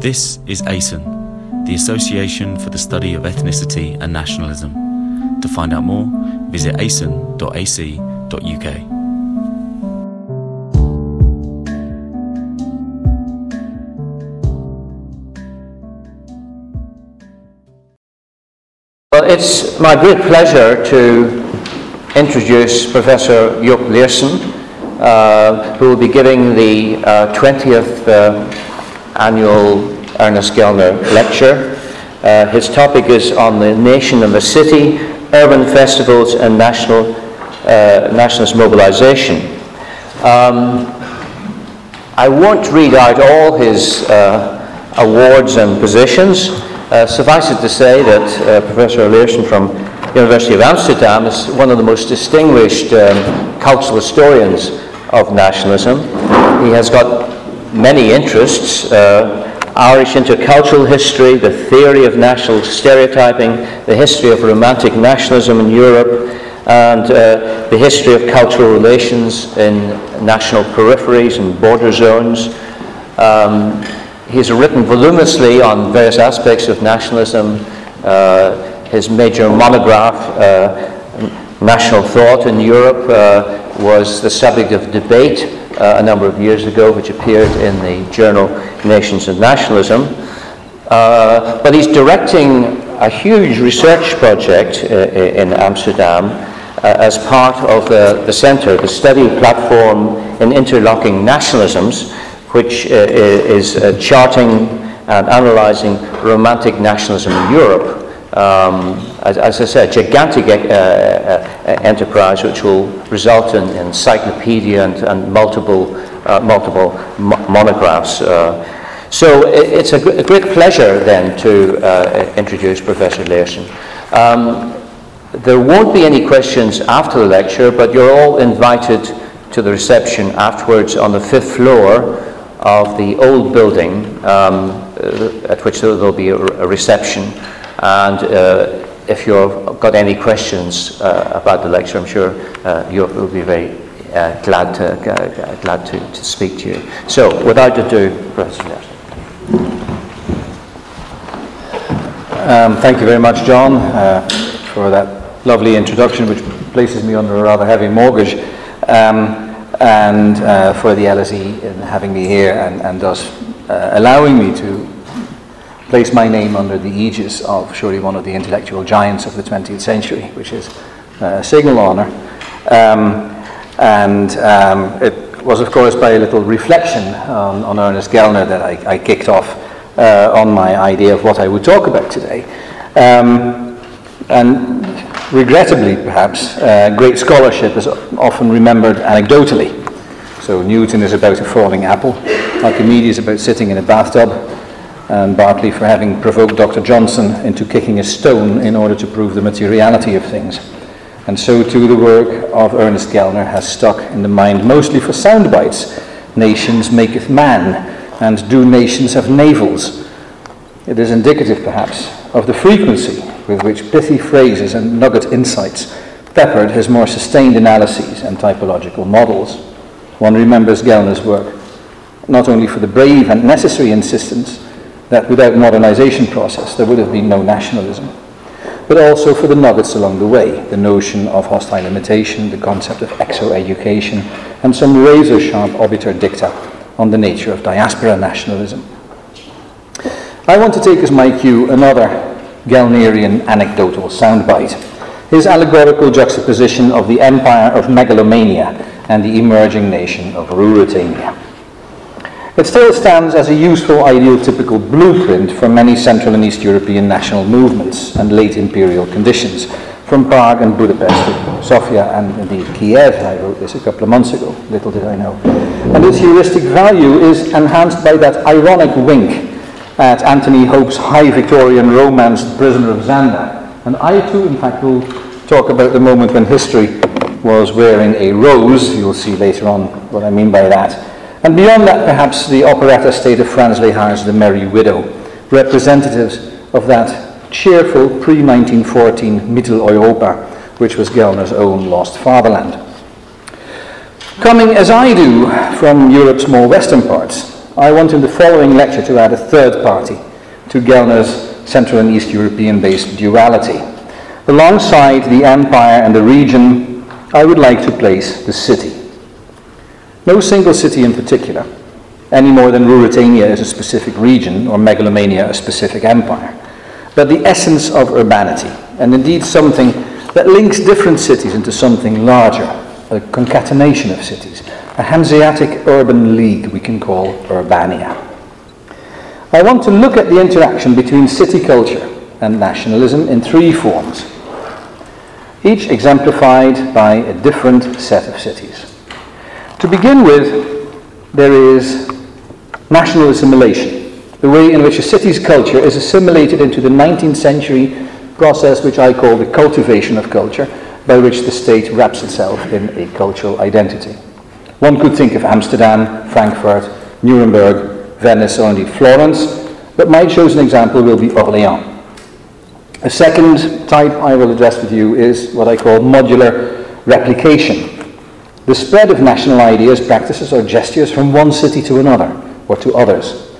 This is ASEN, the Association for the Study of Ethnicity and Nationalism. To find out more, visit asen.ac.uk. Well, it's my great pleasure to introduce Professor Joep Leerssen, uh, who will be giving the uh, 20th uh, annual Ernest Gellner Lecture. Uh, his topic is on the nation and the city, urban festivals and national, uh, nationalist mobilization. Um, I won't read out all his uh, awards and positions. Uh, suffice it to say that uh, Professor Leerssen from University of Amsterdam is one of the most distinguished um, cultural historians of nationalism. He has got many interests, uh, Irish intercultural history, the theory of national stereotyping, the history of romantic nationalism in Europe, and uh, the history of cultural relations in national peripheries and border zones. Um, he's written voluminously on various aspects of nationalism. Uh, his major monograph, uh, National Thought in Europe, uh, was the subject of debate uh, a number of years ago, which appeared in the journal Nations and Nationalism. Uh, but he's directing a huge research project uh, in Amsterdam uh, as part of the, the Center, the study platform in interlocking nationalisms, which uh, is uh, charting and analyzing romantic nationalism in Europe. Um, as, as, I said, a gigantic uh, uh, enterprise which will result in, encyclopedia and, and multiple, uh, multiple mo monographs. Uh, so it, it's a, great pleasure then to uh, introduce Professor Leerssen. Um, there won't be any questions after the lecture, but you're all invited to the reception afterwards on the fifth floor of the old building um, at which there will be a, reception. And uh, if you've got any questions uh, about the lecture, I'm sure uh, you'll be very uh, glad, to, uh, glad to, to, speak to you. So, without ado, Professor um, Thank you very much, John, uh, for that lovely introduction, which places me under a rather heavy mortgage, um, and for the LSE in having me here and, and thus allowing me to place my name under the aegis of surely one of the intellectual giants of the 20th century, which is uh, a signal honour. Um, and um, it was, of course, by a little reflection on, on Ernest Gellner that I, I kicked off uh, on my idea of what I would talk about today. Um, and regrettably, perhaps, uh, great scholarship is often remembered anecdotally. So Newton is about a falling apple, Archimedes about sitting in a bathtub, Um, and Berkeley for having provoked Dr. Johnson into kicking a stone in order to prove the materiality of things. And so too the work of Ernest Gellner has stuck in the mind mostly for sound bites. Nations maketh man, and do nations have navels? It is indicative, perhaps, of the frequency with which pithy phrases and nugget insights peppered his more sustained analyses and typological models. One remembers Gellner's work not only for the brave and necessary insistence that without modernization process there would have been no nationalism, but also for the nuggets along the way, the notion of hostile imitation, the concept of exo-education, and some razor-sharp obiter dicta on the nature of diaspora nationalism. I want to take as my cue another Gellnerian anecdotal soundbite, his allegorical juxtaposition of the empire of megalomania and the emerging nation of Ruritania. It still stands as a useful ideotypical blueprint for many Central and East European national movements and late imperial conditions, from Prague and Budapest to Sofia and indeed Kiev. I wrote this a couple of months ago, little did I know. And its heuristic value is enhanced by that ironic wink at Anthony Hope's high Victorian romance, The Prisoner of Zenda. And I too, in fact, will talk about the moment when history was wearing a rose. You'll see later on what I mean by that. And beyond that, perhaps the operetta state of Franz Lehar's The Merry Widow, representatives of that cheerful pre-1914 Mitteleuropa, which was Gellner's own lost fatherland. Coming as I do from Europe's more western parts, I want in the following lecture to add a third party to Gellner's Central and East European based duality. Alongside the empire and the region, I would like to place the city. No single city in particular, any more than Ruritania is a specific region or megalomania a specific empire, but the essence of urbanity, and indeed something that links different cities into something larger, a concatenation of cities, a Hanseatic urban league we can call Urbania. I want to look at the interaction between city culture and nationalism in three forms, each exemplified by a different set of cities. To begin with, there is national assimilation, the way in which a city's culture is assimilated into the 19th century process which I call the cultivation of culture, by which the state wraps itself in a cultural identity. One could think of Amsterdam, Frankfurt, Nuremberg, Venice, or indeed Florence, but my chosen example will be Orleans. A second type I will address with you is what I call modular replication. The spread of national ideas, practices, or gestures from one city to another, or to others.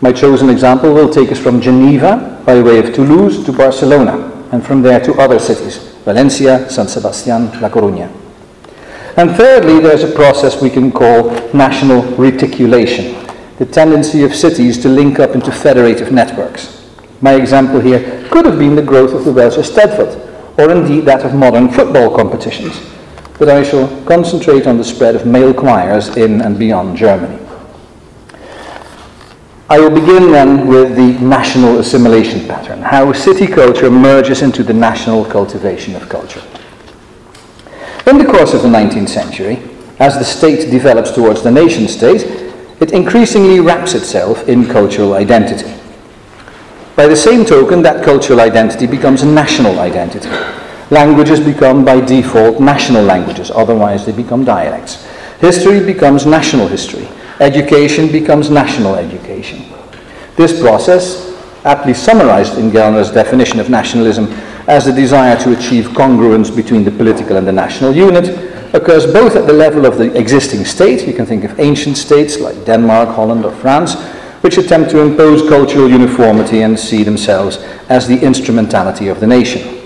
My chosen example will take us from Geneva by way of Toulouse to Barcelona, and from there to other cities, Valencia, San Sebastian, La Coruña. And thirdly, there's a process we can call national reticulation, the tendency of cities to link up into federative networks. My example here could have been the growth of the Welsh Eisteddfod, or indeed that of modern football competitions, but I shall concentrate on the spread of male choirs in and beyond Germany. I will begin then with the national assimilation pattern, how city culture merges into the national cultivation of culture. In the course of the 19th century, as the state develops towards the nation state, it increasingly wraps itself in cultural identity. By the same token, that cultural identity becomes a national identity. Languages become by default national languages, otherwise they become dialects. History becomes national history. Education becomes national education. This process, aptly summarized in Gellner's definition of nationalism as the desire to achieve congruence between the political and the national unit, occurs both at the level of the existing state, you can think of ancient states like Denmark, Holland, or France, which attempt to impose cultural uniformity and see themselves as the instrumentality of the nation.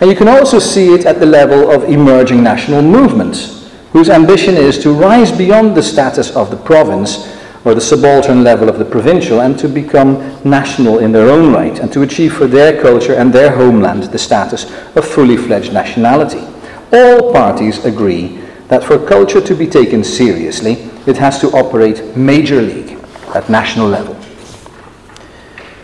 And you can also see it at the level of emerging national movements, whose ambition is to rise beyond the status of the province or the subaltern level of the provincial and to become national in their own right and to achieve for their culture and their homeland the status of fully fledged nationality. All parties agree that for culture to be taken seriously, it has to operate major league at national level.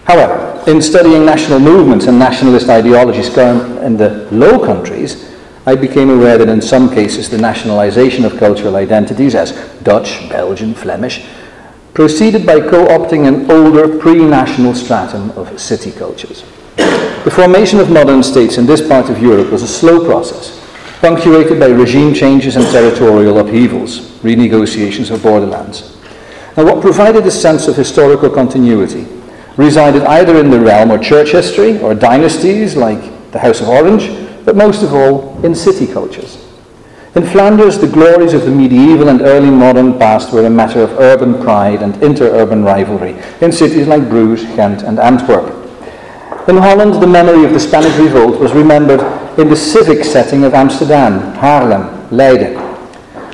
However, in studying national movements and nationalist ideologies in the Low Countries, I became aware that in some cases the nationalization of cultural identities as Dutch, Belgian, Flemish proceeded by co-opting an older pre-national stratum of city cultures. The formation of modern states in this part of Europe was a slow process, punctuated by regime changes and territorial upheavals, renegotiations of borderlands. And what provided a sense of historical continuity resided either in the realm or church history or dynasties like the House of Orange, but most of all in city cultures. In Flanders, the glories of the medieval and early modern past were a matter of urban pride and inter-urban rivalry in cities like Bruges, Ghent, and Antwerp. In Holland, the memory of the Spanish revolt was remembered in the civic setting of Amsterdam, Haarlem, Leiden.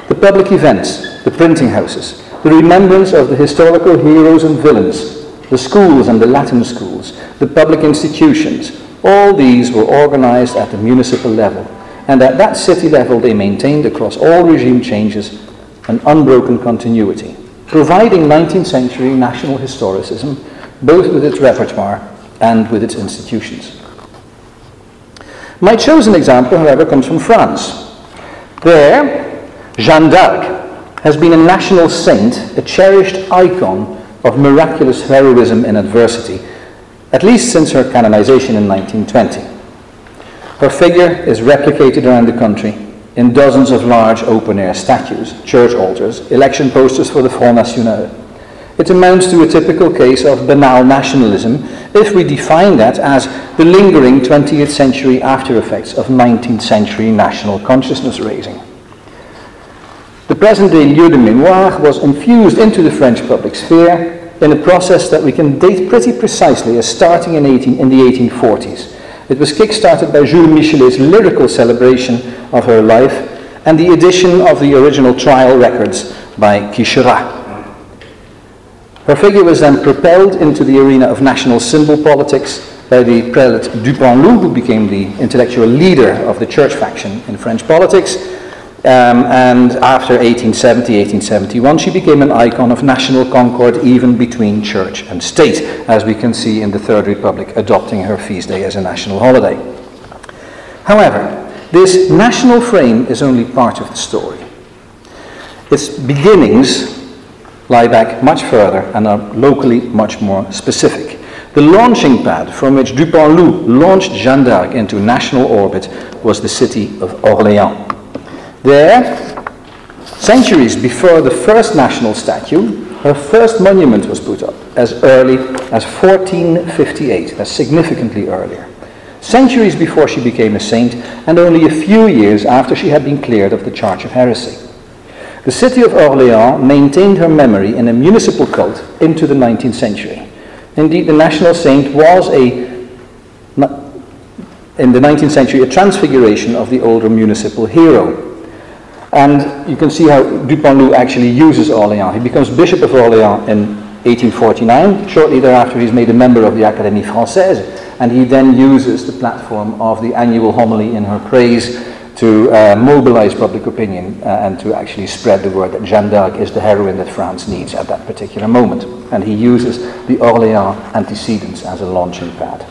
The public events, the printing houses, the remembrance of the historical heroes and villains, the schools and the Latin schools, the public institutions, all these were organized at the municipal level, and at that city level they maintained across all regime changes an unbroken continuity, providing 19th century national historicism both with its repertoire and with its institutions. My chosen example, however, comes from France. There, Jeanne d'Arc has been a national saint, a cherished icon of miraculous heroism in adversity, at least since her canonization in 1920. Her figure is replicated around the country in dozens of large open-air statues, church altars, election posters for the Front National. It amounts to a typical case of banal nationalism if we define that as the lingering 20th century after effects of 19th century national consciousness raising. The present day lieu de mémoire was infused into the French public sphere in a process that we can date pretty precisely as starting in, 18, in the 1840s. It was kick-started by Jules Michelet's lyrical celebration of her life and the addition of the original trial records by Quicherat. Her figure was then propelled into the arena of national symbol politics by the prelate Dupanloup, who became the intellectual leader of the church faction in French politics. Um, and after 1870, 1871, she became an icon of national concord even between church and state, as we can see in the Third Republic adopting her feast day as a national holiday. However, this national frame is only part of the story. Its beginnings lie back much further and are locally much more specific. The launching pad from which Dupanloup launched Jeanne d'Arc into national orbit was the city of Orléans. There, centuries before the first national statue, her first monument was put up as early as 1458, that's significantly earlier. Centuries before she became a saint, and only a few years after she had been cleared of the charge of heresy. The city of Orléans maintained her memory in a municipal cult into the 19th century. Indeed, the national saint was a, in the 19th century, a transfiguration of the older municipal hero. And you can see how Dupanloup actually uses Orléans. He becomes Bishop of Orléans in 1849. Shortly thereafter, he's made a member of the Académie Française, and he then uses the platform of the annual homily in her praise to uh, mobilize public opinion uh, and to actually spread the word that Jeanne d'Arc is the heroine that France needs at that particular moment. And he uses the Orléans antecedents as a launching pad.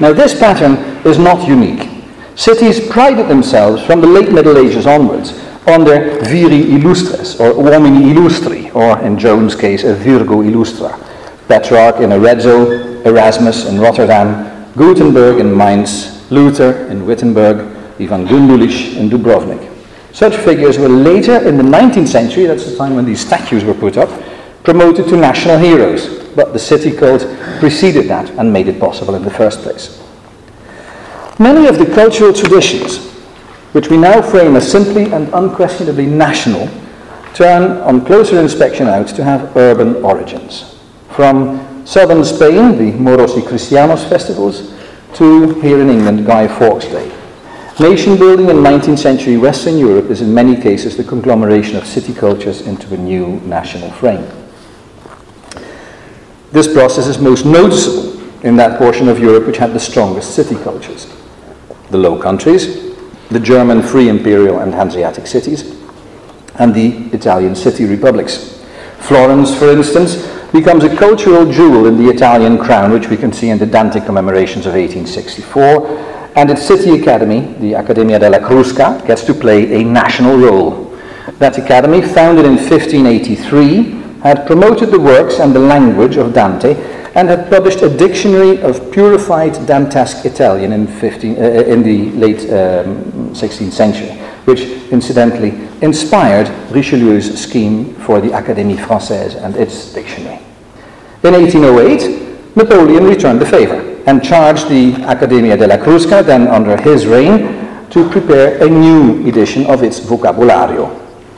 Now, this pattern is not unique. Cities prided themselves from the late Middle Ages onwards on their viri illustres, or uomini illustri, or in Joan's case, a virgo illustra. Petrarch in Arezzo, Erasmus in Rotterdam, Gutenberg in Mainz, Luther in Wittenberg, Ivan Gundulic in Dubrovnik. Such figures were later in the 19th century, that's the time when these statues were put up, promoted to national heroes, but the city cult preceded that and made it possible in the first place. Many of the cultural traditions, which we now frame as simply and unquestionably national, turn on closer inspection out to have urban origins. From southern Spain, the Moros y Cristianos festivals, to here in England, Guy Fawkes Day. Nation building in 19th century Western Europe is in many cases the conglomeration of city cultures into a new national frame. This process is most noticeable in that portion of Europe which had the strongest city cultures. The Low Countries, the German free imperial and Hanseatic cities, and the Italian city republics. Florence, for instance, becomes a cultural jewel in the Italian crown, which we can see in the Dante commemorations of 1864, and its city academy, the Accademia della Crusca, gets to play a national role. That academy, founded in 1583, had promoted the works and the language of Dante and had published a dictionary of purified Dantesque Italian in, 15, uh, in the late um, 16th century, which incidentally inspired Richelieu's scheme for the Académie Française and its dictionary. In 1808, Napoleon returned the favor and charged the Accademia della Crusca, then under his reign, to prepare a new edition of its vocabulario.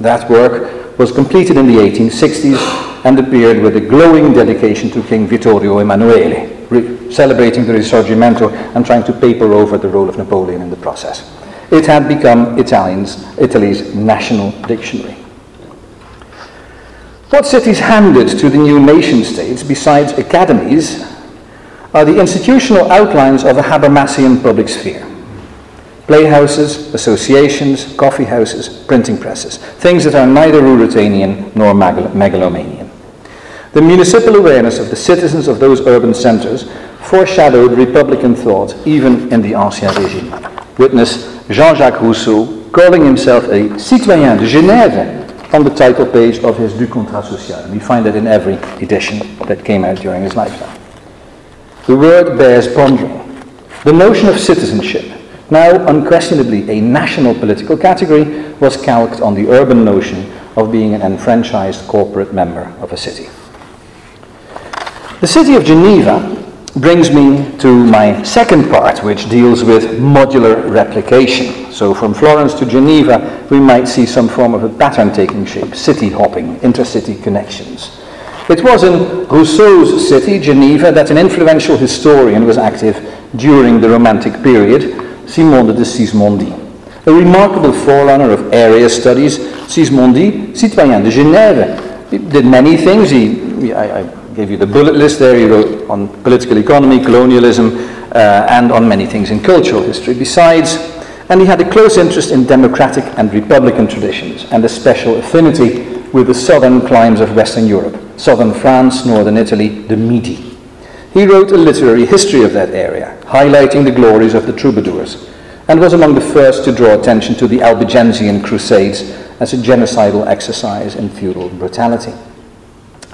That work was completed in the 1860s and appeared with a glowing dedication to King Vittorio Emanuele, celebrating the Risorgimento and trying to paper over the role of Napoleon in the process. It had become Italians, Italy's national dictionary. What cities handed to the new nation states, besides academies, are the institutional outlines of a Habermasian public sphere. Playhouses, associations, coffee houses, printing presses, things that are neither Ruritanian nor megalomanian. The municipal awareness of the citizens of those urban centres foreshadowed Republican thought even in the Ancien Régime. Witness Jean-Jacques Rousseau calling himself a citoyen de Genève on the title page of his Du Contrat Social. We find that in every edition that came out during his lifetime. The word bears pondering. The notion of citizenship, now unquestionably a national political category, was calqued on the urban notion of being an enfranchised corporate member of a city. The city of Geneva brings me to my second part, which deals with modular replication. So from Florence to Geneva, we might see some form of a pattern taking shape, city hopping, intercity connections. It was in Rousseau's city, Geneva, that an influential historian was active during the Romantic period, Simon de Sismondi. A remarkable forerunner of area studies, Sismondi, citoyen de Genève, did many things. He, I, I gave you the bullet list there. He wrote on political economy, colonialism, uh, and on many things in cultural history. Besides, and he had a close interest in democratic and republican traditions and a special affinity with the southern climes of Western Europe, southern France, northern Italy, the Midi. He wrote a literary history of that area, highlighting the glories of the troubadours, and was among the first to draw attention to the Albigensian Crusades as a genocidal exercise in feudal brutality.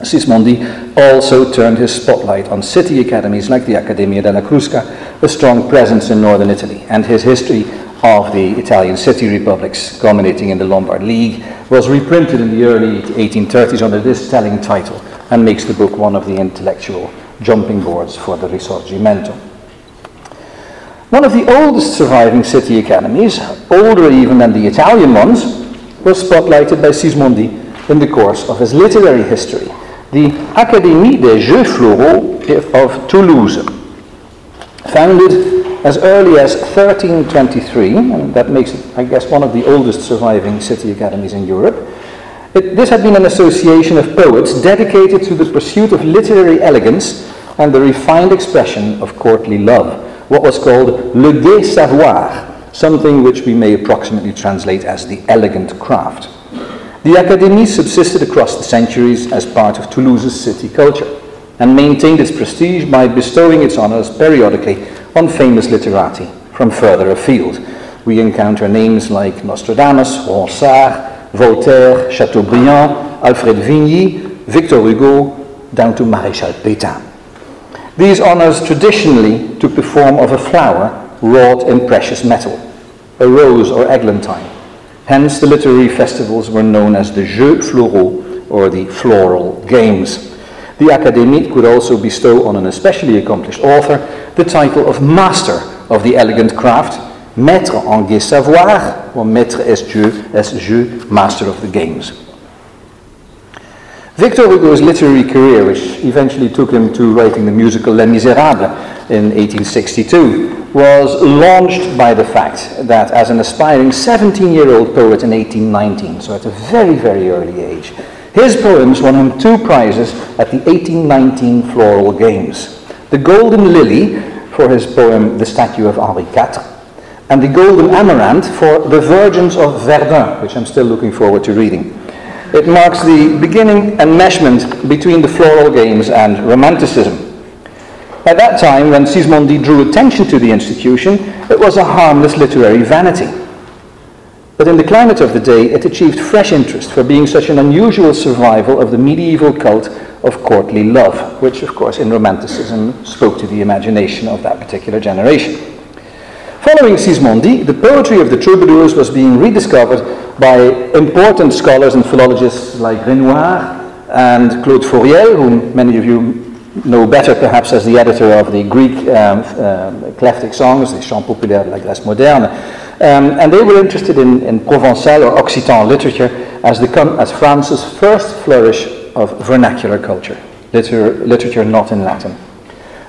Sismondi also turned his spotlight on city academies like the Accademia della Crusca, a strong presence in northern Italy, and his history of the Italian city republics culminating in the Lombard League was reprinted in the early 1830s under this telling title and makes the book one of the intellectual jumping boards for the Risorgimento. One of the oldest surviving city academies, older even than the Italian ones, was spotlighted by Sismondi in the course of his literary history the Académie des Jeux Floraux of Toulouse, founded as early as 1323, and that makes it, I guess, one of the oldest surviving city academies in Europe. It, this had been an association of poets dedicated to the pursuit of literary elegance and the refined expression of courtly love, what was called le gai savoir, something which we may approximately translate as the elegant craft. The Académie subsisted across the centuries as part of Toulouse's city culture and maintained its prestige by bestowing its honours periodically on famous literati from further afield. We encounter names like Nostradamus, Ronsard, Voltaire, Chateaubriand, Alfred Vigny, Victor Hugo, down to Maréchal Pétain. These honours traditionally took the form of a flower wrought in precious metal, a rose or eglantine, Hence, the literary festivals were known as the Jeux Floraux, or the Floral Games. The Académie could also bestow on an especially accomplished author the title of Master of the Elegant Craft, Maître en Gai Savoir, or Maître est Dieu, es Jeu, Master of the Games. Victor Hugo's literary career, which eventually took him to writing the musical Les Miserables in 1862, was launched by the fact that as an aspiring 17 year old poet in 1819, so at a very, very early age, his poems won him two prizes at the 1819 Floral Games the Golden Lily for his poem The Statue of Henri IV, and the Golden Amaranth for The Virgins of Verdun, which I'm still looking forward to reading. It marks the beginning enmeshment between the Floral Games and Romanticism. At that time, when Sismondi drew attention to the institution, it was a harmless literary vanity. But in the climate of the day, it achieved fresh interest for being such an unusual survival of the medieval cult of courtly love, which, of course, in Romanticism spoke to the imagination of that particular generation. Following Sismondi, the poetry of the troubadours was being rediscovered by important scholars and philologists like Raynouard and Claude Fauriel, whom many of you know better perhaps as the editor of the Greek um, uh, songs, the Chants populaires de la Grèce moderne. Um, and they were interested in, in Provençal or Occitan literature as, the, as France's first flourish of vernacular culture, liter, literature not in Latin.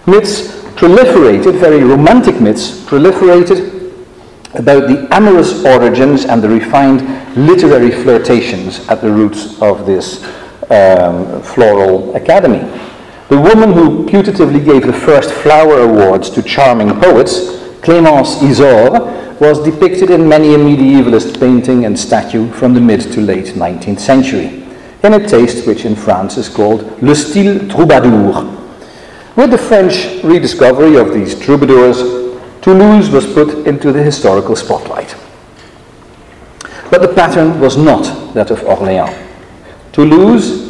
Myths proliferated, very romantic myths proliferated about the amorous origins and the refined literary flirtations at the roots of this um, floral academy. The woman who putatively gave the first flower awards to charming poets, Clémence Isaure, was depicted in many a medievalist painting and statue from the mid to late 19th century, in a taste which in France is called le style troubadour. With the French rediscovery of these troubadours, Toulouse was put into the historical spotlight. But the pattern was not that of Orléans. Toulouse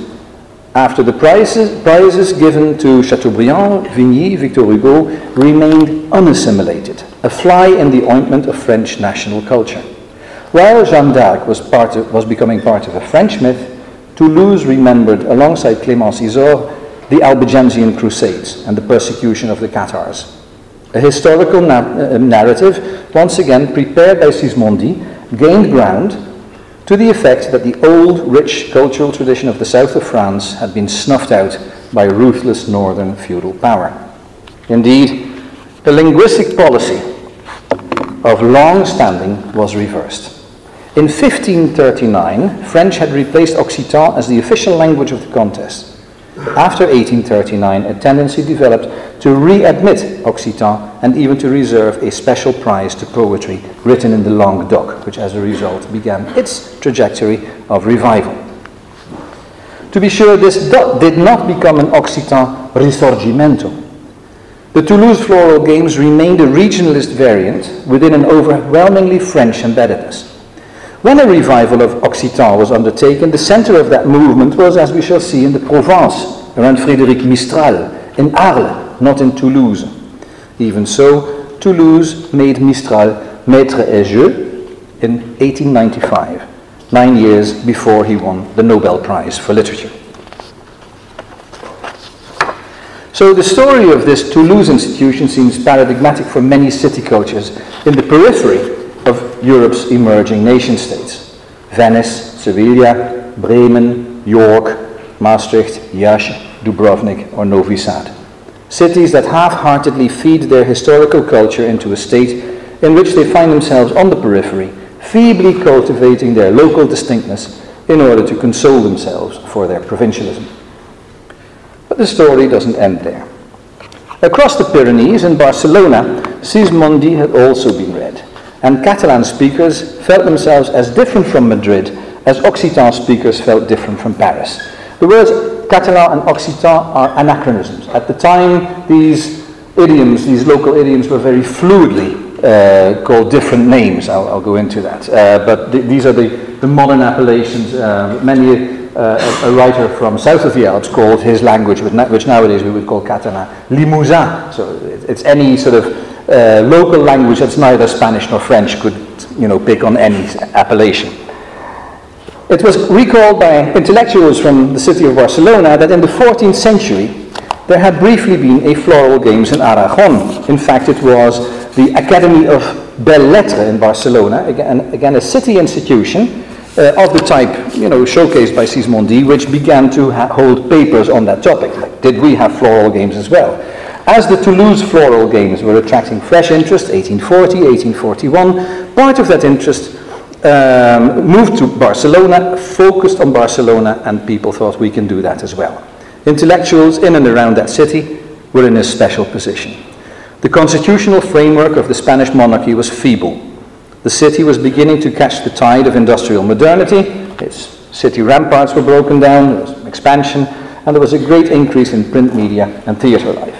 after the prizes, prizes given to Chateaubriand, Vigny, Victor Hugo remained unassimilated, a fly in the ointment of French national culture. While Jeanne d'Arc was, was becoming part of a French myth, Toulouse remembered, alongside Clémence Isaure, the Albigensian Crusades and the persecution of the Cathars. A historical na- uh, narrative, once again prepared by Sismondi, gained ground to the effect that the old, rich cultural tradition of the south of France had been snuffed out by ruthless northern feudal power. Indeed, the linguistic policy of long standing was reversed. In 1539, French had replaced Occitan as the official language of the contest. After 1839, a tendency developed to readmit Occitan and even to reserve a special prize to poetry written in the Languedoc, which as a result began its trajectory of revival. To be sure, this did not become an Occitan risorgimento. The Toulouse Floral Games remained a regionalist variant within an overwhelmingly French embeddedness. When a revival of Occitan was undertaken, the center of that movement was, as we shall see, in the Provence, around Frédéric Mistral, in Arles, not in Toulouse. Even so, Toulouse made Mistral maître et jeu in 1895, nine years before he won the Nobel Prize for Literature. So the story of this Toulouse institution seems paradigmatic for many city cultures in the periphery of Europe's emerging nation states. Venice, Sevilla, Bremen, York, Maastricht, Iași, Dubrovnik, or Novi Sad. Cities that half-heartedly feed their historical culture into a state in which they find themselves on the periphery, feebly cultivating their local distinctness in order to console themselves for their provincialism. But the story doesn't end there. Across the Pyrenees in Barcelona, Sismondi had also been read, and Catalan speakers felt themselves as different from Madrid as Occitan speakers felt different from Paris. The words Catalan and Occitan are anachronisms. At the time, these idioms, these local idioms, were very fluidly uh, called different names. I'll, I'll go into that. Uh, but th- these are the, the modern appellations. Uh, many uh, a, writer from south of the Alps called his language, which nowadays we would call Catalan, Limousin. So it's any sort of uh, local language that's neither Spanish nor French could, you know, pick on any appellation. It was recalled by intellectuals from the city of Barcelona that in the 14th century there had briefly been a floral games in Aragon. In fact, it was the Academy of Belles Lettres in Barcelona, again, again a city institution uh, of the type, you know, showcased by Sismondi, which began to hold papers on that topic. Like, did we have floral games as well? As the Toulouse floral games were attracting fresh interest, 1840, 1841, part of that interest um, moved to Barcelona, focused on Barcelona, and people thought we can do that as well. Intellectuals in and around that city were in a special position. The constitutional framework of the Spanish monarchy was feeble. The city was beginning to catch the tide of industrial modernity. Its city ramparts were broken down, there was expansion, and there was a great increase in print media and theatre life.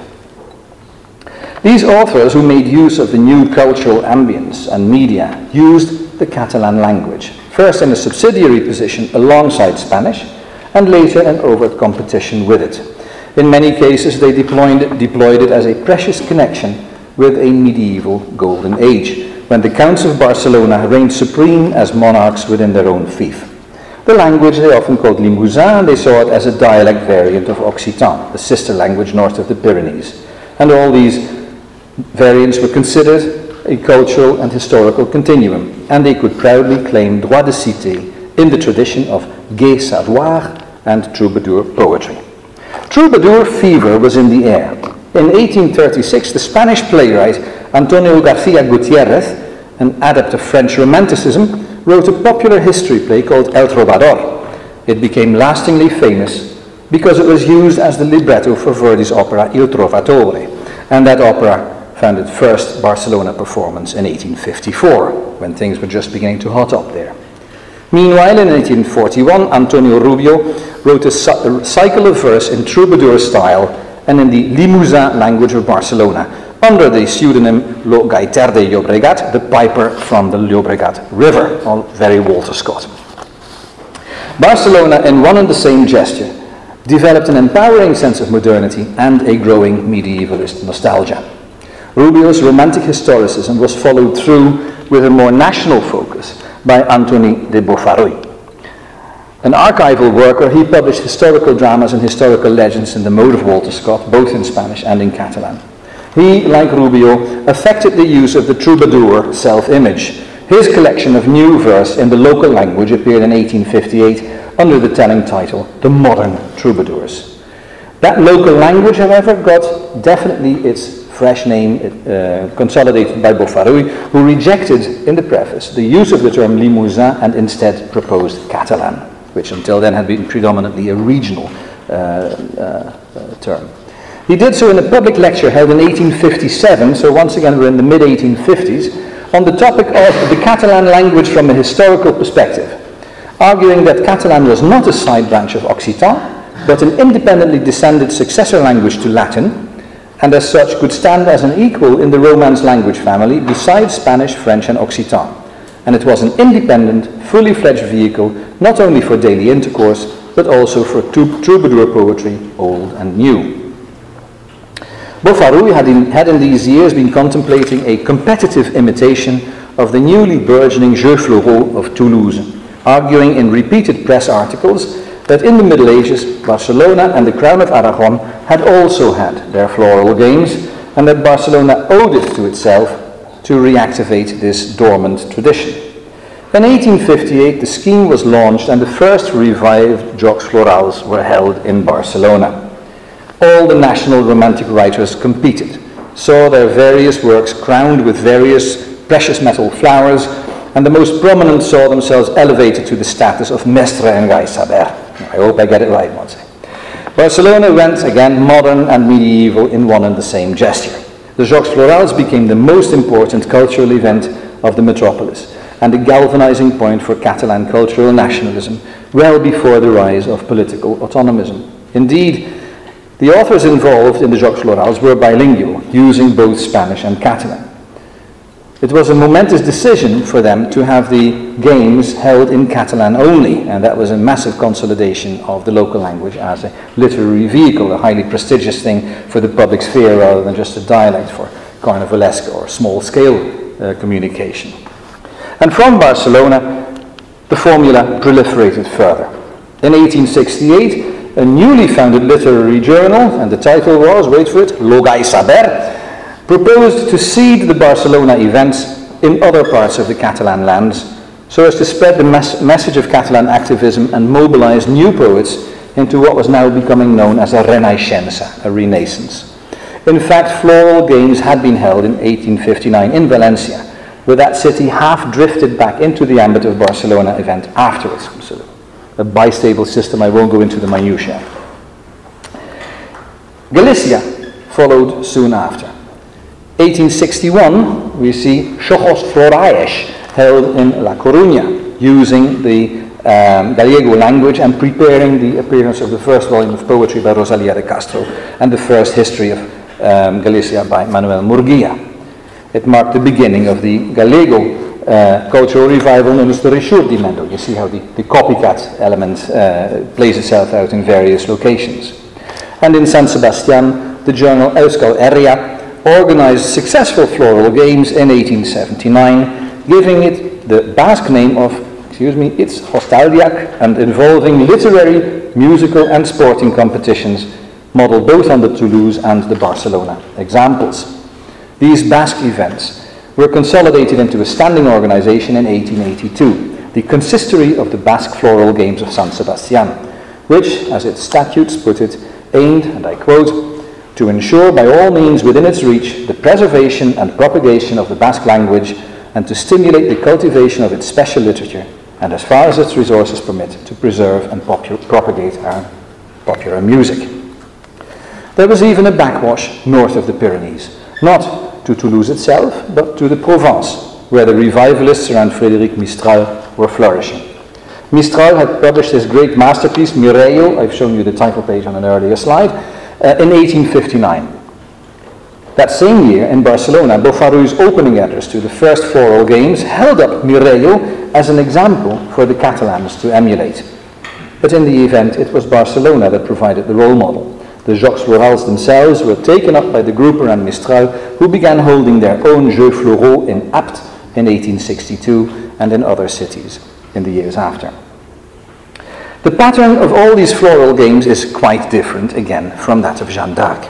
These authors who made use of the new cultural ambience and media used the Catalan language, first in a subsidiary position alongside Spanish, and later in overt competition with it. In many cases, they deployed, deployed it as a precious connection with a medieval golden age, when the counts of Barcelona reigned supreme as monarchs within their own fief. The language they often called Limousin, they saw it as a dialect variant of Occitan, the sister language north of the Pyrenees. And all these variants were considered a cultural and historical continuum, and they could proudly claim droit de cité in the tradition of gai savoir and troubadour poetry. Troubadour fever was in the air. In 1836, the Spanish playwright Antonio Garcia Gutierrez, an adept of French Romanticism, wrote a popular history play called El Trovador. It became lastingly famous because it was used as the libretto for Verdi's opera Il Trovatore, and that opera found its first Barcelona performance in 1854, when things were just beginning to hot up there. Meanwhile, in 1841, Antonio Rubio wrote a, cycle of verse in troubadour style and in the Limousin language of Barcelona, under the pseudonym Lo Gaiter de Llobregat, the piper from the Llobregat River, all very Walter Scott. Barcelona, in one and the same gesture, developed an empowering sense of modernity and a growing medievalist nostalgia. Rubio's romantic historicism was followed through with a more national focus by Antoni de Bofarull. An archival worker, he published historical dramas and historical legends in the mode of Walter Scott, both in Spanish and in Catalan. He, like Rubio, affected the use of the troubadour self image, His collection of new verse in the local language appeared in 1858 under the telling title The Modern Troubadours. That local language, however, got definitely its fresh name uh, consolidated by Bofarull, who rejected in the preface the use of the term Limousin and instead proposed Catalan, which until then had been predominantly a regional uh, uh, uh term. He did so in a public lecture held in 1857, so once again we're in the mid 1850s, on the topic of the Catalan language from a historical perspective, arguing that Catalan was not a side branch of Occitan, but an independently descended successor language to Latin, and as such could stand as an equal in the Romance language family besides Spanish, French, and Occitan. And it was an independent, fully fledged vehicle not only for daily intercourse, but also for troubadour poetry, old and new. Bofarull had in, had in these years been contemplating a competitive imitation of the newly burgeoning Jeux Floraux of Toulouse, arguing in repeated press articles that in the Middle Ages, Barcelona and the Crown of Aragon had also had their floral games, and that Barcelona owed it to itself to reactivate this dormant tradition. In 1858, the scheme was launched, and the first revived Jocs Florals were held in Barcelona all the national romantic writers competed, saw their various works crowned with various precious metal flowers, and the most prominent saw themselves elevated to the status of Mestre en Gai Saber. I hope I get it right once. Barcelona went again modern and medieval in one and the same gesture. The Jocs Florals became the most important cultural event of the metropolis and a galvanizing point for Catalan cultural nationalism well before the rise of political autonomism. Indeed, the authors involved in the Jocs Florals were bilingual, using both Spanish and Catalan. It was a momentous decision for them to have the games held in Catalan only, and that was a massive consolidation of the local language as a literary vehicle, a highly prestigious thing for the public sphere rather than just a dialect for carnivalesque or small scale uh, communication. And from Barcelona, the formula proliferated further. In 1868, a newly founded literary journal, and the title was, wait for it, Lo Gai Saber, proposed to seed the Barcelona events in other parts of the Catalan lands so as to spread the mes- message of Catalan activism and mobilize new poets into what was now becoming known as a renaixença, a renaissance. In fact, floral games had been held in 1859 in Valencia, where that city half drifted back into the ambit of Barcelona event afterwards. So a bistable system. I won't go into the minutiae. Galicia followed soon after. 1861, we see Xogos Florais held in La Coruña, using the um, Gallego language and preparing the appearance of the first volume of poetry by Rosalia de Castro and the first history of um, Galicia by Manuel Murguia. It marked the beginning of the Gallego uh, cultural revival known as the Rexurdimento. You see how the, the copycat element uh, plays itself out in various locations. And in San Sebastian, the journal Euskal Herria organized successful floral games in 1879, giving it the Basque name of, excuse me, it's Hostaldiak, and involving literary, musical, and sporting competitions, modeled both on the Toulouse and the Barcelona examples. These Basque events were consolidated into a standing organization in 1882, the Consistory of the Basque Floral Games of San Sebastian, which, as its statutes put it, aimed, and I quote, to ensure by all means within its reach the preservation and propagation of the Basque language and to stimulate the cultivation of its special literature and as far as its resources permit to preserve and propagate our popular music. There was even a backwash north of the Pyrenees, not to Toulouse itself, but to the Provence, where the revivalists around Frédéric Mistral were flourishing. Mistral had published his great masterpiece, Mireio, I've shown you the title page on an earlier slide, uh, in 1859. That same year, in Barcelona, Bofarull's opening address to the first floral games held up Mireio as an example for the Catalans to emulate. But in the event, it was Barcelona that provided the role model. The Jocs Florals themselves were taken up by the group around Mistral, who began holding their own Jeux Floraux in Apt in 1862 and in other cities in the years after. The pattern of all these floral games is quite different again from that of Jeanne d'Arc.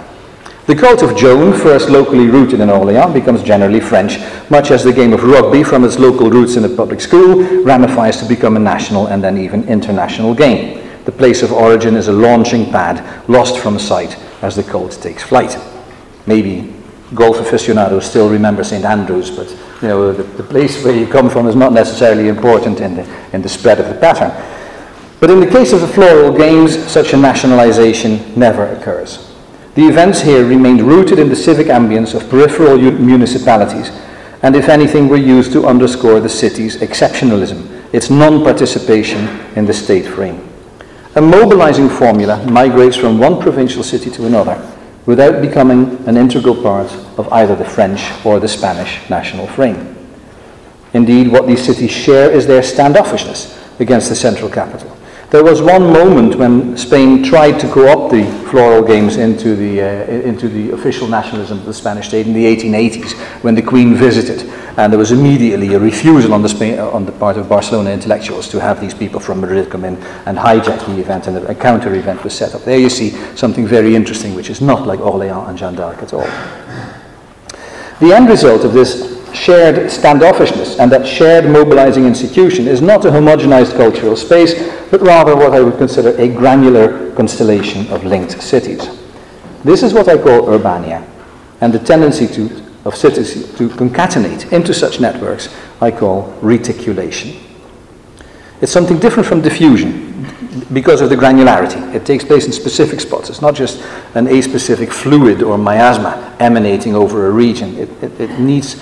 The cult of Joan, first locally rooted in Orléans, becomes generally French, much as the game of rugby, from its local roots in a public school, ramifies to become a national and then even international game. The place of origin is a launching pad, lost from sight as the cult takes flight. Maybe golf aficionados still remember St. Andrews, but you know, the, the, place where you come from is not necessarily important in the, in the spread of the pattern. But in the case of the floral games, such a nationalization never occurs. The events here remained rooted in the civic ambience of peripheral municipalities, and if anything, were used to underscore the city's exceptionalism, its non participation in the state frame. A mobilizing formula migrates from one provincial city to another without becoming an integral part of either the French or the Spanish national frame. Indeed, what these cities share is their standoffishness against the central capital, there was one moment when Spain tried to co-opt the floral games into the, uh, into the official nationalism of the Spanish state in the 1880s when the Queen visited. And there was immediately a refusal on the, Spain, on the part of Barcelona intellectuals to have these people from Madrid come in and hijack the event, and a counter event was set up. There you see something very interesting, which is not like Orléans and Jeanne d'Arc at all. The end result of this shared standoffishness and that shared mobilizing institution is not a homogenized cultural space, but rather what I would consider a granular constellation of linked cities. This is what I call urbania, and the tendency to, of cities to concatenate into such networks I call reticulation. It's something different from diffusion because of the granularity. It takes place in specific spots. It's not just an aspecific fluid or miasma emanating over a region. It, it, it needs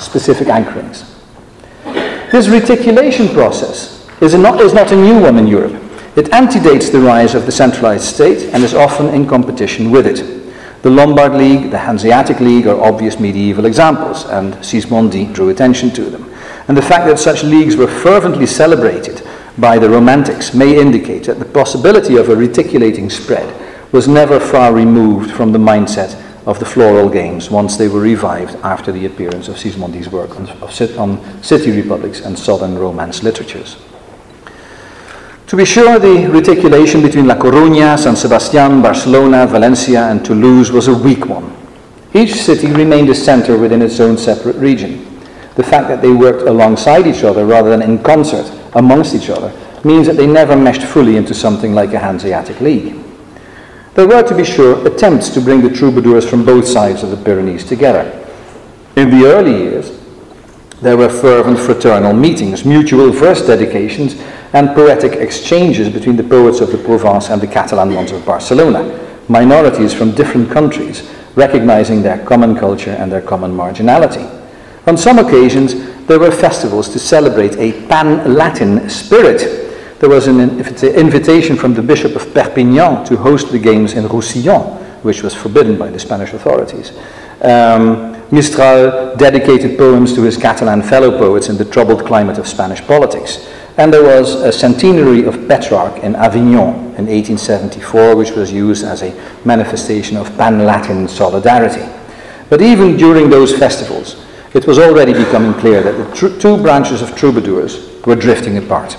specific anchorings. This reticulation process is not, is not a new one in Europe. It antedates the rise of the centralized state and is often in competition with it. The Lombard League, the Hanseatic League are obvious medieval examples, and Sismondi drew attention to them. And the fact that such leagues were fervently celebrated by the Romantics may indicate that the possibility of a reticulating spread was never far removed from the mindset of the floral games once they were revived after the appearance of Sismondi's work on, on city republics and southern Romance literatures. To be sure, the reticulation between La Coruña, San Sebastián, Barcelona, Valencia, and Toulouse was a weak one. Each city remained a center within its own separate region. The fact that they worked alongside each other rather than in concert amongst each other means that they never meshed fully into something like a Hanseatic League. There were, to be sure, attempts to bring the troubadours from both sides of the Pyrenees together. In the early years, there were fervent fraternal meetings, mutual verse dedications, and poetic exchanges between the poets of the Provence and the Catalan ones of Barcelona, minorities from different countries, recognizing their common culture and their common marginality. On some occasions, there were festivals to celebrate a pan Latin spirit there was an invitation from the Bishop of Perpignan to host the games in Roussillon, which was forbidden by the Spanish authorities. Um, Mistral dedicated poems to his Catalan fellow poets in the troubled climate of Spanish politics. And there was a centenary of Petrarch in Avignon in 1874, which was used as a manifestation of pan Latin solidarity. But even during those festivals, it was already becoming clear that the two branches of troubadours were drifting apart.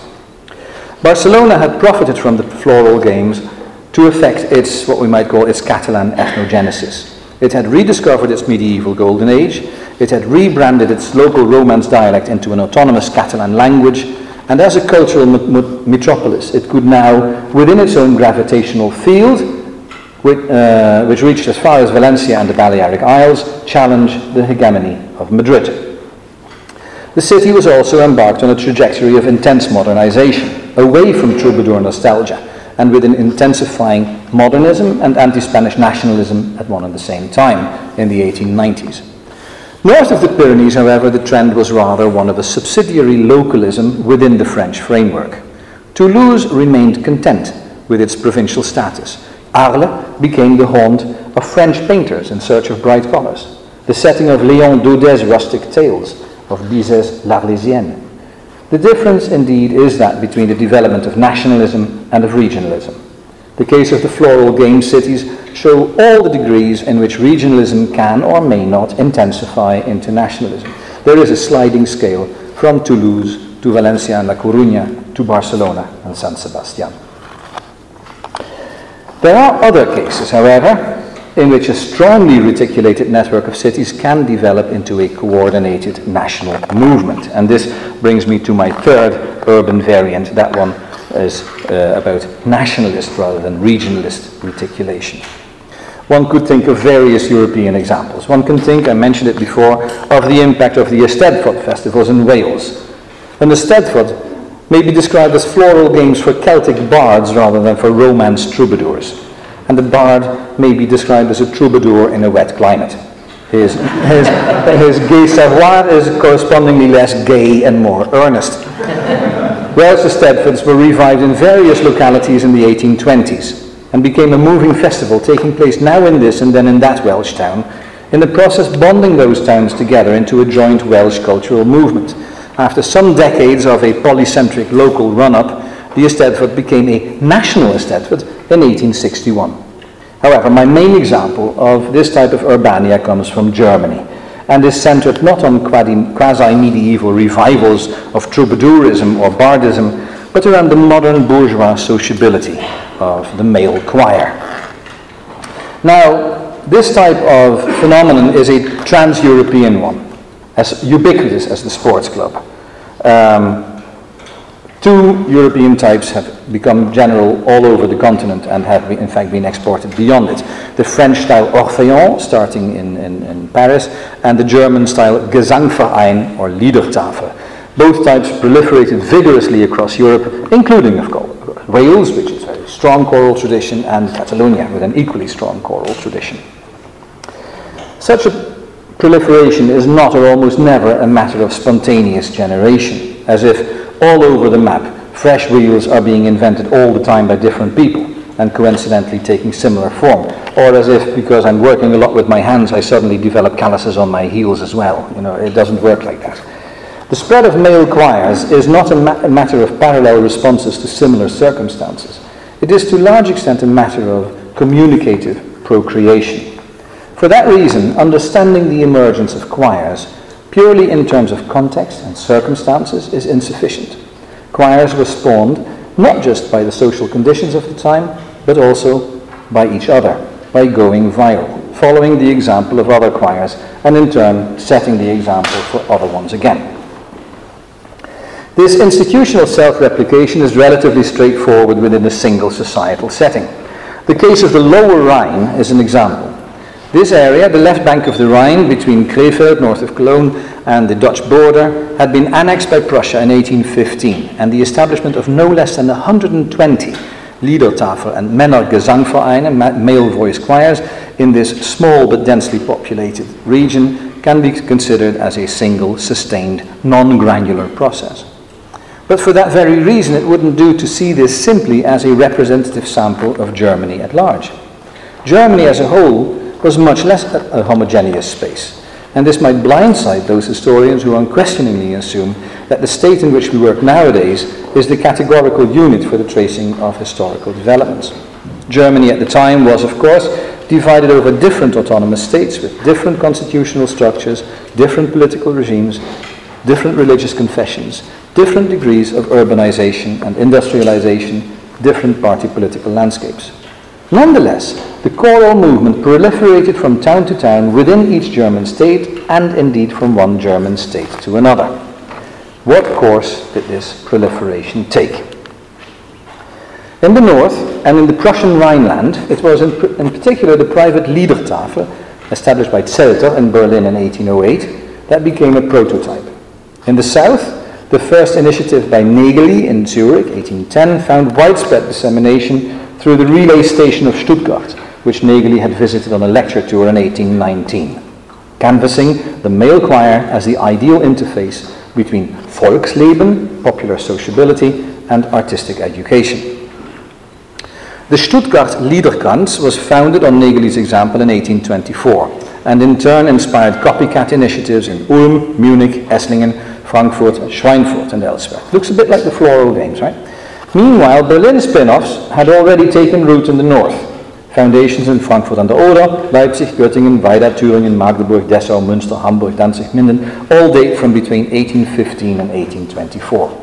Barcelona had profited from the floral games to effect its, what we might call its Catalan ethnogenesis. It had rediscovered its medieval golden age, it had rebranded its local Romance dialect into an autonomous Catalan language, and as a cultural metropolis, it could now, within its own gravitational field, which, uh, which reached as far as Valencia and the Balearic Isles, challenge the hegemony of Madrid. The city was also embarked on a trajectory of intense modernization away from troubadour nostalgia and with an intensifying modernism and anti-Spanish nationalism at one and the same time in the 1890s. North of the Pyrenees, however, the trend was rather one of a subsidiary localism within the French framework. Toulouse remained content with its provincial status. Arles became the haunt of French painters in search of bright colors, the setting of Léon Daudet's rustic tales, of Bizet's L'Arlésienne, the difference, indeed, is that between the development of nationalism and of regionalism. The case of the floral game cities show all the degrees in which regionalism can or may not intensify into nationalism. There is a sliding scale from Toulouse to Valencia and La Coruña to Barcelona and San Sebastián. There are other cases, however, in which a strongly reticulated network of cities can develop into a coordinated national movement. And this brings me to my third urban variant. That one is uh, about nationalist rather than regionalist reticulation. One could think of various European examples. One can think, I mentioned it before, of the impact of the Eisteddfod festivals in Wales. And Eisteddfod may be described as floral games for Celtic bards rather than for Romance troubadours and the bard may be described as a troubadour in a wet climate. His, his, his gai savoir is correspondingly less gay and more earnest. Welsh Eisteddfods were revived in various localities in the 1820s and became a moving festival taking place now in this and then in that Welsh town, in the process bonding those towns together into a joint Welsh cultural movement. After some decades of a polycentric local run-up, the Eisteddfod became a national Eisteddfod in 1861. However, my main example of this type of urbania comes from Germany and is centered not on quasi-medieval revivals of troubadourism or bardism, but around the modern bourgeois sociability of the male choir. Now, this type of phenomenon is a trans-European one, as ubiquitous as the sports club. Um, Two European types have become general all over the continent and have in fact been exported beyond it. The French style Orphéon, starting in, in, in Paris, and the German style Gesangverein or Liedertafel. Both types proliferated vigorously across Europe, including, of course, Wales, which is a very strong choral tradition, and Catalonia, with an equally strong choral tradition. Such a proliferation is not or almost never a matter of spontaneous generation, as if all over the map. Fresh wheels are being invented all the time by different people and coincidentally taking similar form. Or as if, because I'm working a lot with my hands, I suddenly develop calluses on my heels as well. You know, it doesn't work like that. The spread of male choirs is not a, ma- a matter of parallel responses to similar circumstances. It is to a large extent a matter of communicative procreation. For that reason, understanding the emergence of choirs purely in terms of context and circumstances is insufficient. Choirs were spawned not just by the social conditions of the time, but also by each other, by going viral, following the example of other choirs, and in turn setting the example for other ones again. This institutional self-replication is relatively straightforward within a single societal setting. The case of the Lower Rhine is an example. This area, the left bank of the Rhine between Krefeld, north of Cologne, and the Dutch border, had been annexed by Prussia in 1815, and the establishment of no less than 120 Liedertafel and Männergesangvereine, male voice choirs, in this small but densely populated region can be considered as a single, sustained, non-granular process. But for that very reason, it wouldn't do to see this simply as a representative sample of Germany at large. Germany as a whole was much less a, a homogeneous space. And this might blindside those historians who unquestioningly assume that the state in which we work nowadays is the categorical unit for the tracing of historical developments. Germany at the time was, of course, divided over different autonomous states with different constitutional structures, different political regimes, different religious confessions, different degrees of urbanization and industrialization, different party political landscapes. Nonetheless, the choral movement proliferated from town to town within each German state and indeed from one German state to another. What course did this proliferation take? In the north and in the Prussian Rhineland, it was in, in particular the private Liedertafel, established by Zelter in Berlin in 1808, that became a prototype. In the south, the first initiative by Nägeli in Zurich, 1810, found widespread dissemination through the relay station of Stuttgart, which Nägeli had visited on a lecture tour in 1819, canvassing the male choir as the ideal interface between Volksleben, popular sociability, and artistic education. The Stuttgart Liederkranz was founded on Nägeli's example in 1824, and in turn inspired copycat initiatives in Ulm, Munich, Esslingen, Frankfurt, Schweinfurt, and elsewhere. Looks a bit like the floral games, right? Meanwhile, Berlin spin-offs had already taken root in the north. Foundations in Frankfurt an der Oder, Leipzig, Göttingen, Weida, Thüringen, Magdeburg, Dessau, Münster, Hamburg, Danzig, Minden all date from between 1815 and 1824.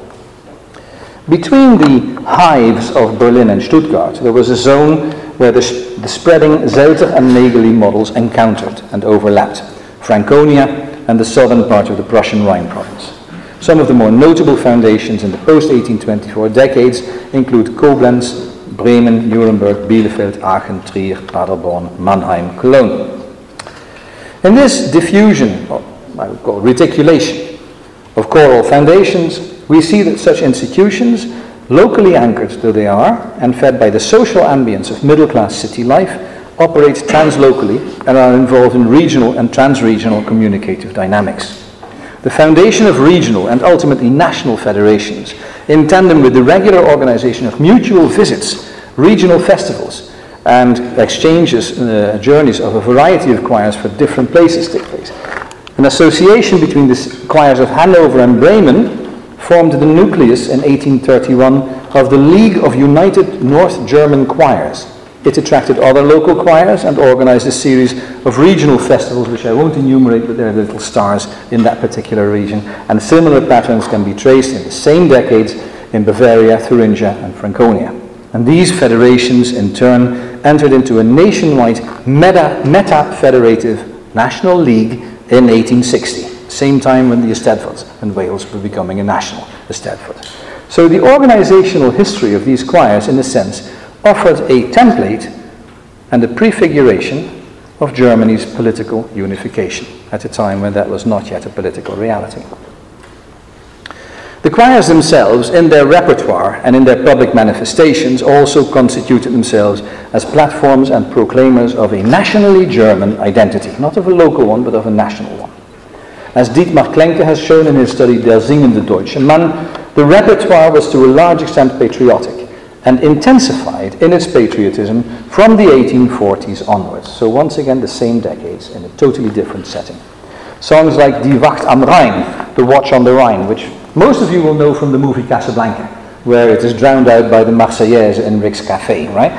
Between the hives of Berlin and Stuttgart, there was a zone where the, the spreading Zelter and Naegeli models encountered and overlapped, Franconia and the southern part of the Prussian Rhine province. Some of the more notable foundations in the post-1824 decades include Koblenz, Bremen, Nuremberg, Bielefeld, Aachen, Trier, Paderborn, Mannheim, Cologne. In this diffusion, or I would call reticulation, of choral foundations, we see that such institutions, locally anchored though they are, and fed by the social ambience of middle class city life, operate translocally and are involved in regional and transregional communicative dynamics. The foundation of regional and ultimately national federations, in tandem with the regular organization of mutual visits, regional festivals, and exchanges, uh, journeys of a variety of choirs for different places take place. An association between the choirs of Hanover and Bremen formed the nucleus in 1831 of the League of United North German Choirs. It attracted other local choirs and organized a series of regional festivals, which I won't enumerate, but they're little stars in that particular region. And similar patterns can be traced in the same decades in Bavaria, Thuringia, and Franconia. And these federations, in turn, entered into a nationwide meta, meta-federative national league in 1860, same time when the Eisteddfods and Wales were becoming a national Eisteddfod. So the organizational history of these choirs, in a sense, offered a template and a prefiguration of Germany's political unification at a time when that was not yet a political reality. The choirs themselves, in their repertoire and in their public manifestations, also constituted themselves as platforms and proclaimers of a nationally German identity, not of a local one, but of a national one. As Dietmar Klenke has shown in his study Der singende Deutsche Mann, the repertoire was to a large extent patriotic and intensified in its patriotism from the 1840s onwards. So once again, the same decades in a totally different setting. Songs like Die Wacht am Rhein, The Watch on the Rhine, which most of you will know from the movie Casablanca, where it is drowned out by the Marseillaise in Rick's Cafe, right?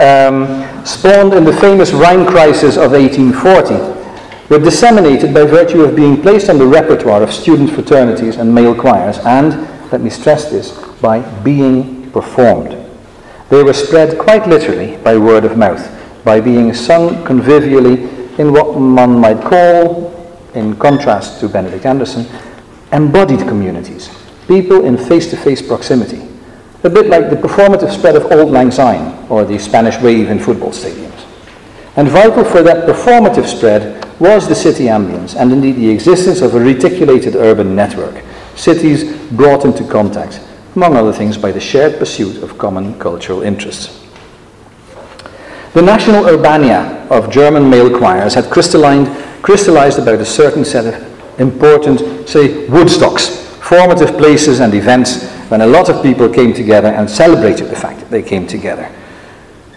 Um, spawned in the famous Rhine crisis of 1840, were disseminated by virtue of being placed on the repertoire of student fraternities and male choirs, and, let me stress this, by being performed. They were spread quite literally by word of mouth, by being sung convivially in what one might call, in contrast to Benedict Anderson, embodied communities, people in face to face proximity, a bit like the performative spread of Auld Lang Syne or the Spanish wave in football stadiums. And vital for that performative spread was the city ambience and indeed the existence of a reticulated urban network, cities brought into contact, among other things, by the shared pursuit of common cultural interests. The national urbania of German male choirs had crystallized about a certain set of important, say, Woodstocks, formative places and events when a lot of people came together and celebrated the fact that they came together.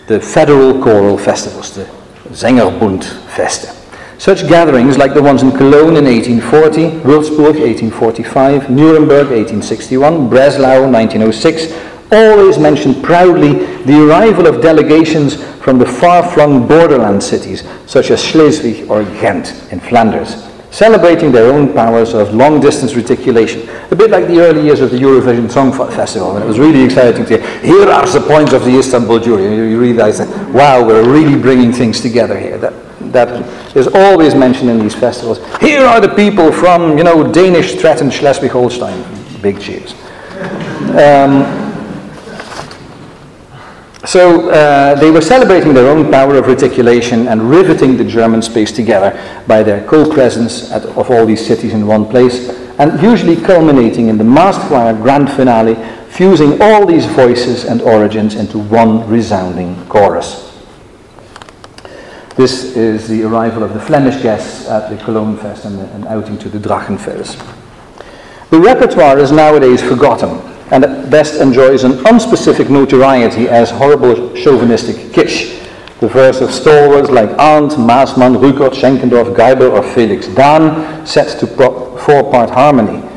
The federal choral festivals, the Sängerbund Feste. Such gatherings, like the ones in Cologne in 1840, Würzburg 1845, Nuremberg 1861, Breslau 1906, always mention proudly the arrival of delegations from the far-flung borderland cities, such as Schleswig or Ghent in Flanders, celebrating their own powers of long-distance reticulation, a bit like the early years of the Eurovision Song Festival, and it was really exciting to hear, here are the points of the Istanbul jury. You, realize that, wow, we're really bringing things together here. That, that is always mentioned in these festivals. Here are the people from, you know, Danish threatened Schleswig-Holstein. Big cheers. Um, so uh, they were celebrating their own power of reticulation and riveting the German space together by their co-presence of all these cities in one place, and usually culminating in the masked choir grand finale, fusing all these voices and origins into one resounding chorus. This is the arrival of the Flemish guests at the Cologne Fest and an outing to the Drachenfels. The repertoire is nowadays forgotten and at best enjoys an unspecific notoriety as horrible chauvinistic kitsch. The verse of stalwarts like Arndt, Massmann, Rückert, Schenkendorf, Geibel, or Felix Dahn set to four-part harmony.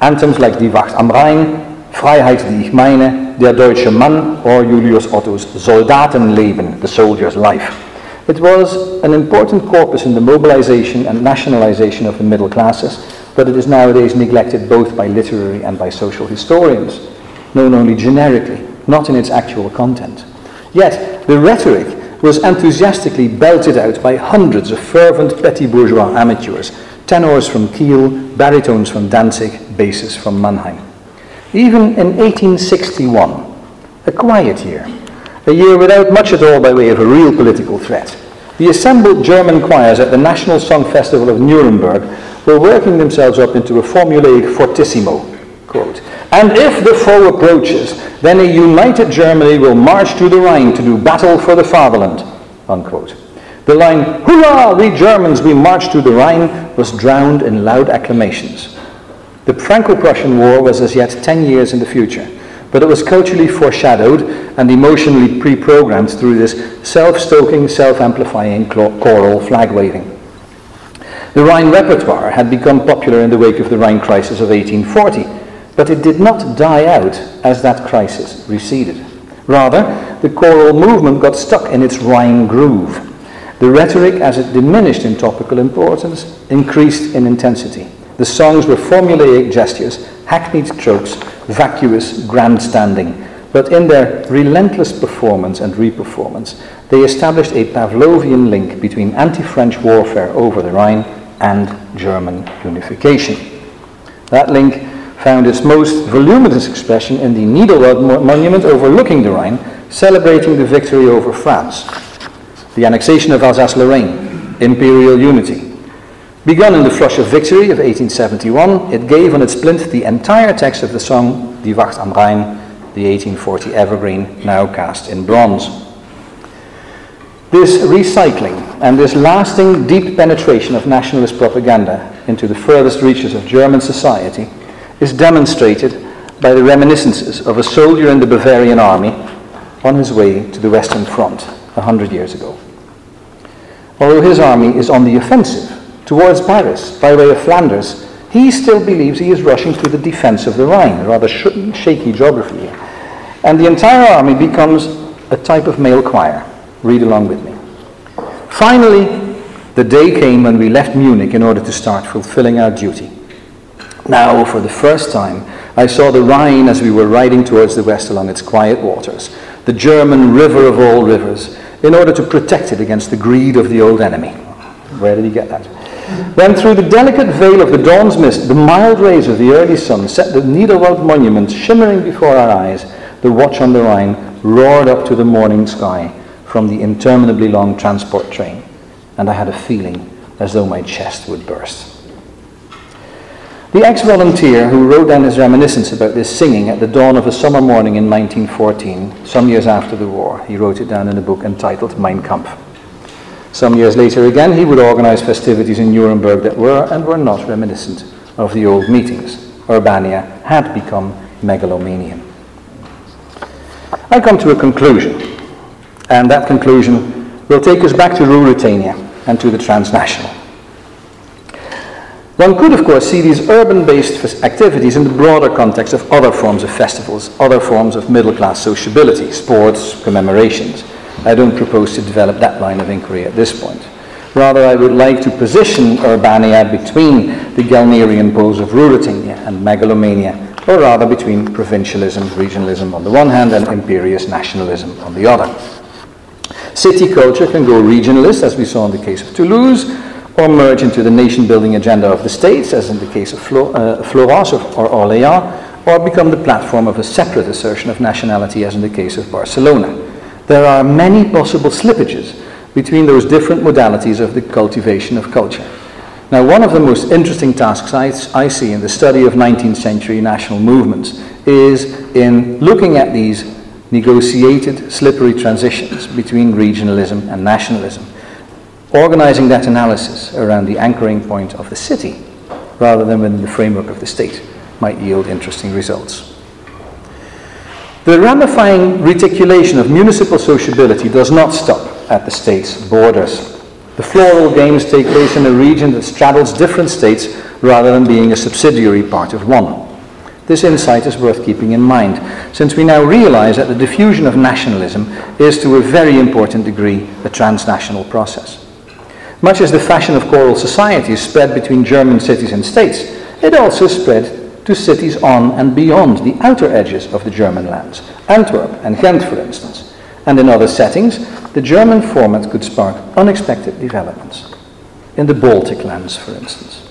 Anthems like Die Wacht am Rhein, Freiheit, die ich meine, Der deutsche Mann, or Julius Otto's Soldatenleben, the soldier's life. It was an important corpus in the mobilization and nationalization of the middle classes, but it is nowadays neglected both by literary and by social historians, known only generically, not in its actual content. Yet the rhetoric was enthusiastically belted out by hundreds of fervent petty bourgeois amateurs, tenors from Kiel, baritones from Danzig, basses from Mannheim. Even in 1861, a quiet year, a year without much at all by way of a real political threat, the assembled German choirs at the National Song Festival of Nuremberg were working themselves up into a formulaic fortissimo. Quote, and if the foe approaches, then a united Germany will march to the Rhine to do battle for the fatherland. Unquote. The line, Hurrah, we Germans, we march to the Rhine, was drowned in loud acclamations. The Franco-Prussian War was as yet 10 years in the future, but it was culturally foreshadowed and emotionally pre-programmed through this self-stoking, self-amplifying choral flag-waving. The Rhine repertoire had become popular in the wake of the Rhine crisis of 1840, but it did not die out as that crisis receded. Rather, the choral movement got stuck in its Rhine groove. The rhetoric, as it diminished in topical importance, increased in intensity. The songs were formulaic gestures, hackneyed tropes, vacuous grandstanding, but in their relentless performance and reperformance, they established a Pavlovian link between anti-French warfare over the Rhine and German unification. That link found its most voluminous expression in the Niederwald monument overlooking the Rhine, celebrating the victory over France, the annexation of Alsace-Lorraine, imperial unity. Begun in the flush of victory of 1871, it gave on its plinth the entire text of the song Die Wacht am Rhein, the 1840 evergreen, now cast in bronze. This recycling and this lasting deep penetration of nationalist propaganda into the furthest reaches of German society is demonstrated by the reminiscences of a soldier in the Bavarian army on his way to the Western Front a hundred years ago. Although his army is on the offensive towards Paris by way of Flanders, he still believes he is rushing to the defense of the Rhine, a rather sh- shaky geography. And the entire army becomes a type of male choir. Read along with me. Finally, the day came when we left Munich in order to start fulfilling our duty. Now, for the first time, I saw the Rhine as we were riding towards the west along its quiet waters, the German river of all rivers, in order to protect it against the greed of the old enemy. Where did he get that? Then, through the delicate veil of the dawn's mist, the mild rays of the early sun set the Niederwald monument shimmering before our eyes. The watch on the Rhine roared up to the morning sky from the interminably long transport train, and I had a feeling as though my chest would burst. The ex-volunteer who wrote down his reminiscence about this singing at the dawn of a summer morning in 1914, some years after the war, he wrote it down in a book entitled Mein Kampf. Some years later again, he would organize festivities in Nuremberg that were and were not reminiscent of the old meetings. Urbania had become megalomanian. I come to a conclusion, and that conclusion will take us back to Ruritania and to the transnational. One could, of course, see these urban-based activities in the broader context of other forms of festivals, other forms of middle-class sociability, sports, commemorations. I don't propose to develop that line of inquiry at this point. Rather, I would like to position Urbania between the Gellnerian poles of Ruritania and megalomania, or rather between provincialism, regionalism on the one hand, and imperious nationalism on the other. City culture can go regionalist, as we saw in the case of Toulouse, or merge into the nation-building agenda of the states, as in the case of Flo- uh, Florence or, or Orléans, or become the platform of a separate assertion of nationality, as in the case of Barcelona. There are many possible slippages between those different modalities of the cultivation of culture. Now, one of the most interesting tasks I, I see in the study of 19th century national movements is in looking at these negotiated, slippery transitions between regionalism and nationalism organizing that analysis around the anchoring point of the city rather than within the framework of the state might yield interesting results. The ramifying reticulation of municipal sociability does not stop at the state's borders. The floral games take place in a region that straddles different states rather than being a subsidiary part of one. This insight is worth keeping in mind, since we now realize that the diffusion of nationalism is to a very important degree a transnational process. Much as the fashion of choral societies spread between German cities and states, it also spread to cities on and beyond the outer edges of the German lands, Antwerp and Ghent, for instance. and in other settings, the German format could spark unexpected developments. In the Baltic lands, for instance.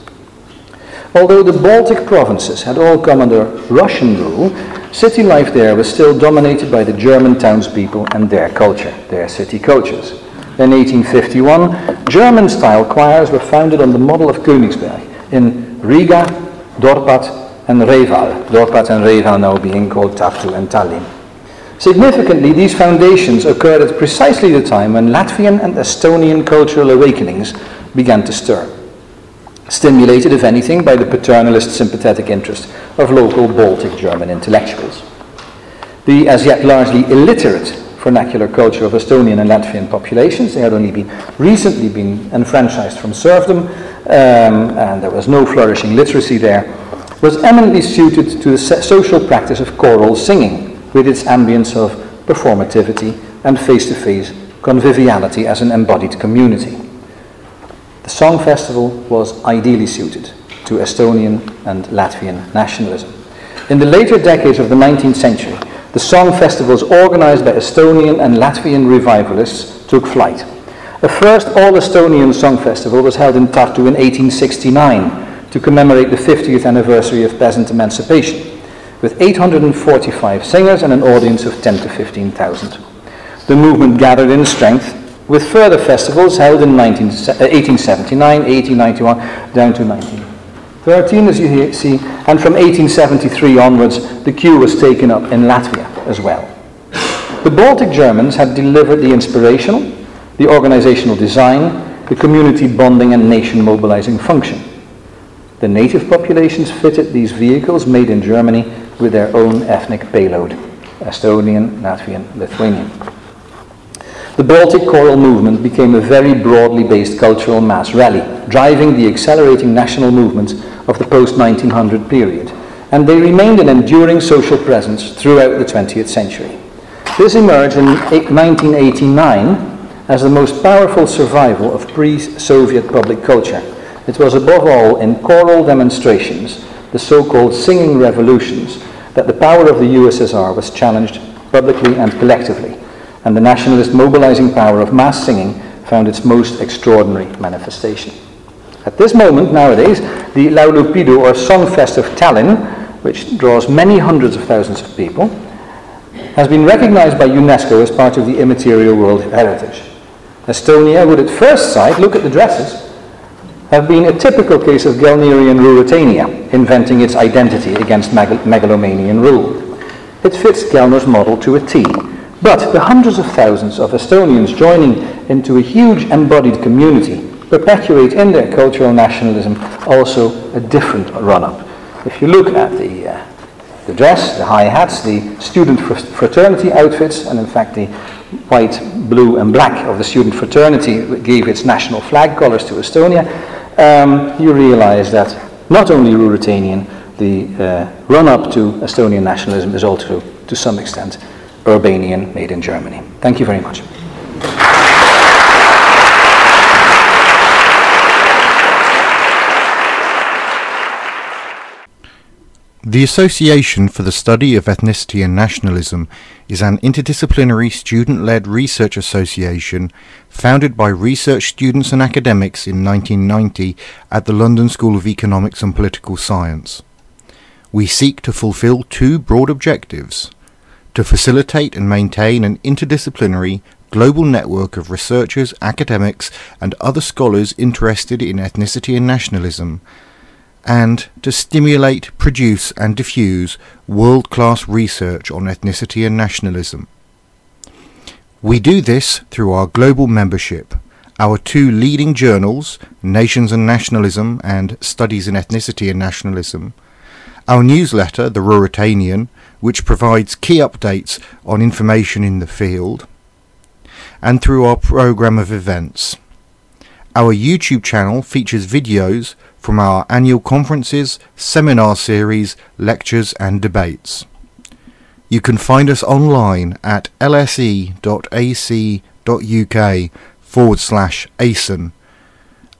Although the Baltic provinces had all come under Russian rule, city life there was still dominated by the German townspeople and their culture, their city cultures. In 1851, German style choirs were founded on the model of Königsberg in Riga, Dorpat, and Reval, Dorpat and Reval now being called Tartu and Tallinn. Significantly, these foundations occurred at precisely the time when Latvian and Estonian cultural awakenings began to stir stimulated, if anything, by the paternalist sympathetic interest of local Baltic German intellectuals. The as yet largely illiterate vernacular culture of Estonian and Latvian populations, they had only been recently been enfranchised from serfdom, um, and there was no flourishing literacy there, was eminently suited to the social practice of choral singing, with its ambience of performativity and face-to-face conviviality as an embodied community. The Song Festival was ideally suited to Estonian and Latvian nationalism. In the later decades of the 19th century, the Song Festivals organized by Estonian and Latvian revivalists took flight. The first all Estonian Song Festival was held in Tartu in 1869 to commemorate the 50th anniversary of peasant emancipation, with 845 singers and an audience of 10 to 15,000. The movement gathered in strength with further festivals held in 19, uh, 1879, 1891, down to 1913, as you see, and from 1873 onwards, the cue was taken up in Latvia as well. The Baltic Germans had delivered the inspirational, the organizational design, the community bonding and nation mobilizing function. The native populations fitted these vehicles made in Germany with their own ethnic payload Estonian, Latvian, Lithuanian. The Baltic choral movement became a very broadly based cultural mass rally, driving the accelerating national movements of the post 1900 period, and they remained an enduring social presence throughout the 20th century. This emerged in 1989 as the most powerful survival of pre Soviet public culture. It was above all in choral demonstrations, the so called singing revolutions, that the power of the USSR was challenged publicly and collectively and the nationalist mobilizing power of mass singing found its most extraordinary manifestation. At this moment, nowadays, the Laulupidu or Songfest of Tallinn, which draws many hundreds of thousands of people, has been recognized by UNESCO as part of the immaterial world heritage. Estonia would at first sight, look at the dresses, have been a typical case of Gellnerian Ruritania, inventing its identity against megal- megalomanian rule. It fits Gellner's model to a T, but the hundreds of thousands of Estonians joining into a huge embodied community perpetuate in their cultural nationalism also a different run up. If you look at the, uh, the dress, the high hats, the student fraternity outfits, and in fact the white, blue, and black of the student fraternity gave its national flag colours to Estonia, um, you realize that not only Ruritanian, the uh, run up to Estonian nationalism is also, to some extent, Urbanian made in Germany. Thank you very much. The Association for the Study of Ethnicity and Nationalism is an interdisciplinary student-led research association founded by research students and academics in 1990 at the London School of Economics and Political Science. We seek to fulfill two broad objectives to facilitate and maintain an interdisciplinary global network of researchers, academics, and other scholars interested in ethnicity and nationalism, and to stimulate, produce, and diffuse world class research on ethnicity and nationalism. We do this through our global membership, our two leading journals, Nations and Nationalism and Studies in Ethnicity and Nationalism, our newsletter, The Ruritanian, which provides key updates on information in the field, and through our program of events. Our YouTube channel features videos from our annual conferences, seminar series, lectures and debates. You can find us online at lse.ac.uk forward slash ASEN,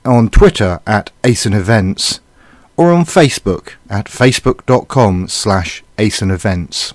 on Twitter at ASEN Events, or on Facebook at facebook.com slash ASEN Events.